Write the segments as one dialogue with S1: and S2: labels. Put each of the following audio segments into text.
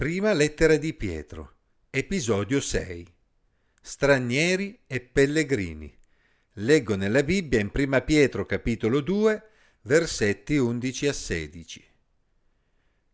S1: Prima lettera di Pietro, episodio 6. Stranieri e pellegrini. Leggo nella Bibbia in Prima Pietro capitolo 2, versetti 11 a 16.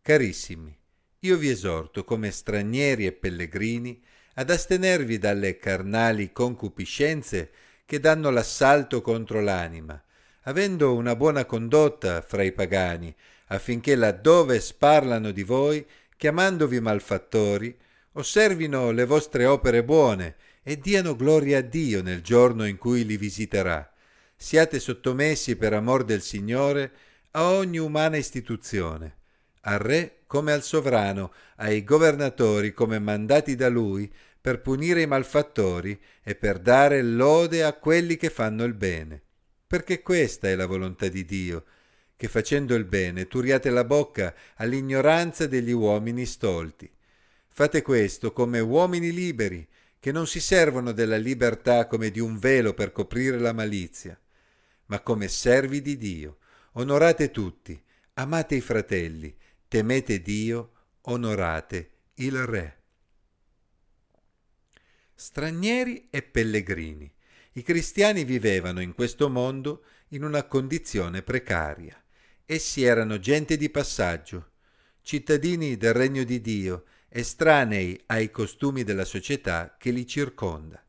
S1: Carissimi, io vi esorto come stranieri e pellegrini ad astenervi dalle carnali concupiscenze che danno l'assalto contro l'anima, avendo una buona condotta fra i pagani, affinché laddove sparlano di voi chiamandovi malfattori, osservino le vostre opere buone e diano gloria a Dio nel giorno in cui li visiterà. Siate sottomessi per amor del Signore a ogni umana istituzione, al Re come al sovrano, ai governatori come mandati da Lui, per punire i malfattori e per dare lode a quelli che fanno il bene. Perché questa è la volontà di Dio, che facendo il bene turiate la bocca all'ignoranza degli uomini stolti. Fate questo come uomini liberi, che non si servono della libertà come di un velo per coprire la malizia, ma come servi di Dio. Onorate tutti, amate i fratelli, temete Dio, onorate il Re. Stranieri e pellegrini. I cristiani vivevano in questo mondo in una condizione precaria. Essi erano gente di passaggio, cittadini del regno di Dio, estranei ai costumi della società che li circonda.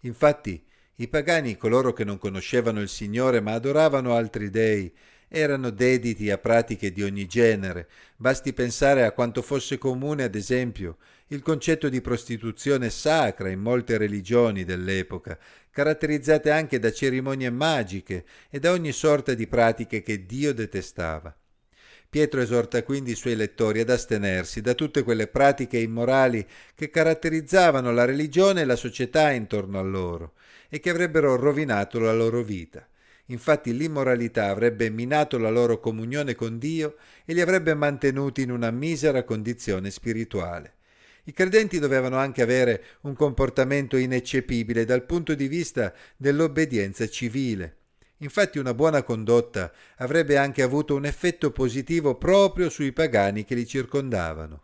S1: Infatti, i pagani, coloro che non conoscevano il Signore ma adoravano altri dei, erano dediti a pratiche di ogni genere. Basti pensare a quanto fosse comune, ad esempio, il concetto di prostituzione sacra in molte religioni dell'epoca, caratterizzate anche da cerimonie magiche e da ogni sorta di pratiche che Dio detestava. Pietro esorta quindi i suoi lettori ad astenersi da tutte quelle pratiche immorali che caratterizzavano la religione e la società intorno a loro e che avrebbero rovinato la loro vita. Infatti l'immoralità avrebbe minato la loro comunione con Dio e li avrebbe mantenuti in una misera condizione spirituale. I credenti dovevano anche avere un comportamento ineccepibile dal punto di vista dell'obbedienza civile. Infatti una buona condotta avrebbe anche avuto un effetto positivo proprio sui pagani che li circondavano.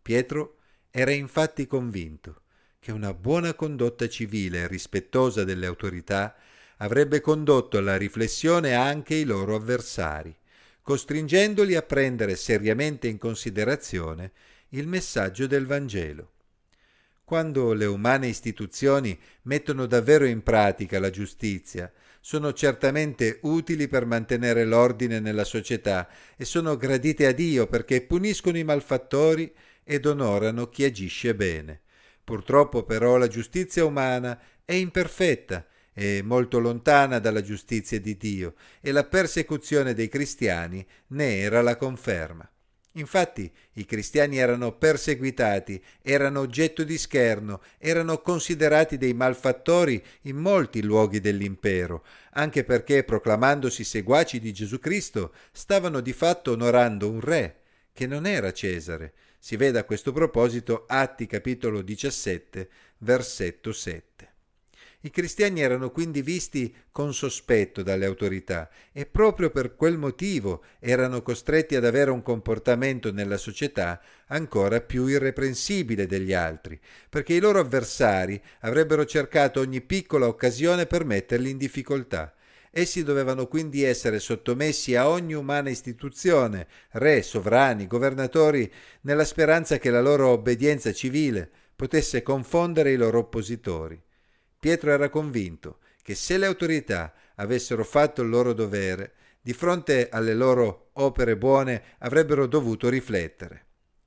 S1: Pietro era infatti convinto che una buona condotta civile rispettosa delle autorità avrebbe condotto alla riflessione anche i loro avversari, costringendoli a prendere seriamente in considerazione il messaggio del Vangelo. Quando le umane istituzioni mettono davvero in pratica la giustizia, sono certamente utili per mantenere l'ordine nella società e sono gradite a Dio perché puniscono i malfattori ed onorano chi agisce bene. Purtroppo però la giustizia umana è imperfetta e molto lontana dalla giustizia di Dio e la persecuzione dei cristiani ne era la conferma. Infatti i cristiani erano perseguitati, erano oggetto di scherno, erano considerati dei malfattori in molti luoghi dell'impero, anche perché proclamandosi seguaci di Gesù Cristo stavano di fatto onorando un re, che non era Cesare. Si vede a questo proposito Atti capitolo 17, versetto 7. I cristiani erano quindi visti con sospetto dalle autorità e proprio per quel motivo erano costretti ad avere un comportamento nella società ancora più irreprensibile degli altri, perché i loro avversari avrebbero cercato ogni piccola occasione per metterli in difficoltà. Essi dovevano quindi essere sottomessi a ogni umana istituzione, re, sovrani, governatori, nella speranza che la loro obbedienza civile potesse confondere i loro oppositori. Pietro era convinto che se le autorità avessero fatto il loro dovere, di fronte alle loro opere buone avrebbero dovuto riflettere.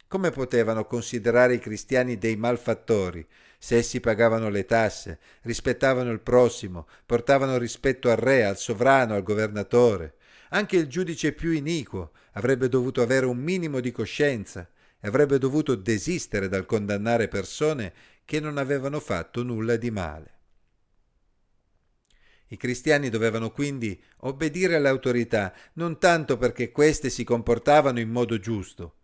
S1: Come potevano considerare i cristiani dei malfattori se essi pagavano le tasse, rispettavano il prossimo, portavano rispetto al re, al sovrano, al governatore? Anche il giudice più iniquo avrebbe dovuto avere un minimo di coscienza e avrebbe dovuto desistere dal condannare persone che non avevano fatto nulla di male. I cristiani dovevano quindi obbedire alle autorità, non tanto perché queste si comportavano in modo giusto,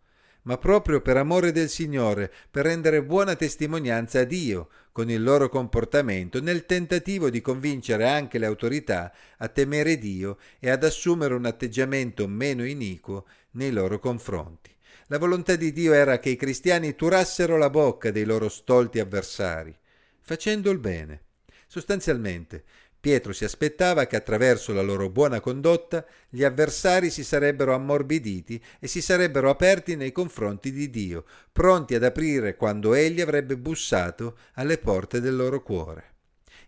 S1: ma proprio per amore del Signore, per rendere buona testimonianza a Dio con il loro comportamento, nel tentativo di convincere anche le autorità a temere Dio e ad assumere un atteggiamento meno iniquo nei loro confronti. La volontà di Dio era che i cristiani turassero la bocca dei loro stolti avversari, facendo il bene. Sostanzialmente, Pietro si aspettava che attraverso la loro buona condotta gli avversari si sarebbero ammorbiditi e si sarebbero aperti nei confronti di Dio, pronti ad aprire quando egli avrebbe bussato alle porte del loro cuore.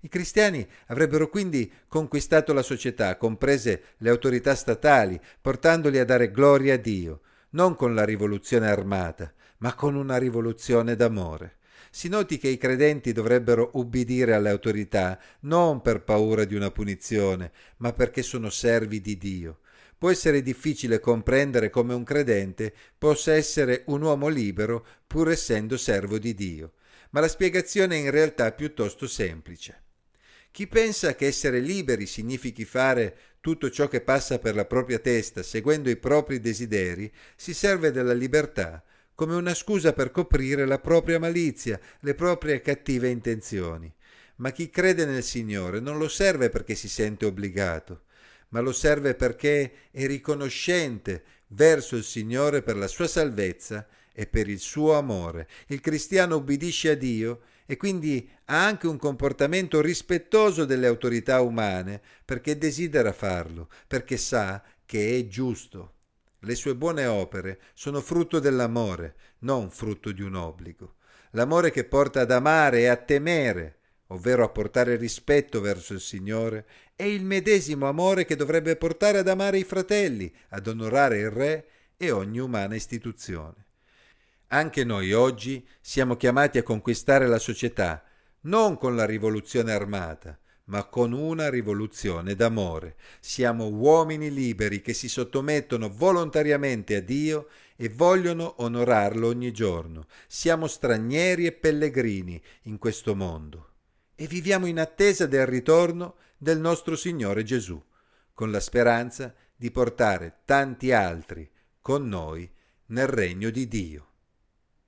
S1: I cristiani avrebbero quindi conquistato la società, comprese le autorità statali, portandoli a dare gloria a Dio, non con la rivoluzione armata, ma con una rivoluzione d'amore. Si noti che i credenti dovrebbero ubbidire alle autorità non per paura di una punizione, ma perché sono servi di Dio. Può essere difficile comprendere come un credente possa essere un uomo libero pur essendo servo di Dio, ma la spiegazione è in realtà piuttosto semplice. Chi pensa che essere liberi significhi fare tutto ciò che passa per la propria testa, seguendo i propri desideri, si serve della libertà come una scusa per coprire la propria malizia, le proprie cattive intenzioni. Ma chi crede nel Signore non lo serve perché si sente obbligato, ma lo serve perché è riconoscente verso il Signore per la sua salvezza e per il suo amore. Il cristiano ubbidisce a Dio e quindi ha anche un comportamento rispettoso delle autorità umane perché desidera farlo, perché sa che è giusto. Le sue buone opere sono frutto dell'amore, non frutto di un obbligo. L'amore che porta ad amare e a temere, ovvero a portare rispetto verso il Signore, è il medesimo amore che dovrebbe portare ad amare i fratelli, ad onorare il Re e ogni umana istituzione. Anche noi oggi siamo chiamati a conquistare la società, non con la rivoluzione armata, ma con una rivoluzione d'amore. Siamo uomini liberi che si sottomettono volontariamente a Dio e vogliono onorarlo ogni giorno. Siamo stranieri e pellegrini in questo mondo e viviamo in attesa del ritorno del nostro Signore Gesù, con la speranza di portare tanti altri con noi nel regno di Dio.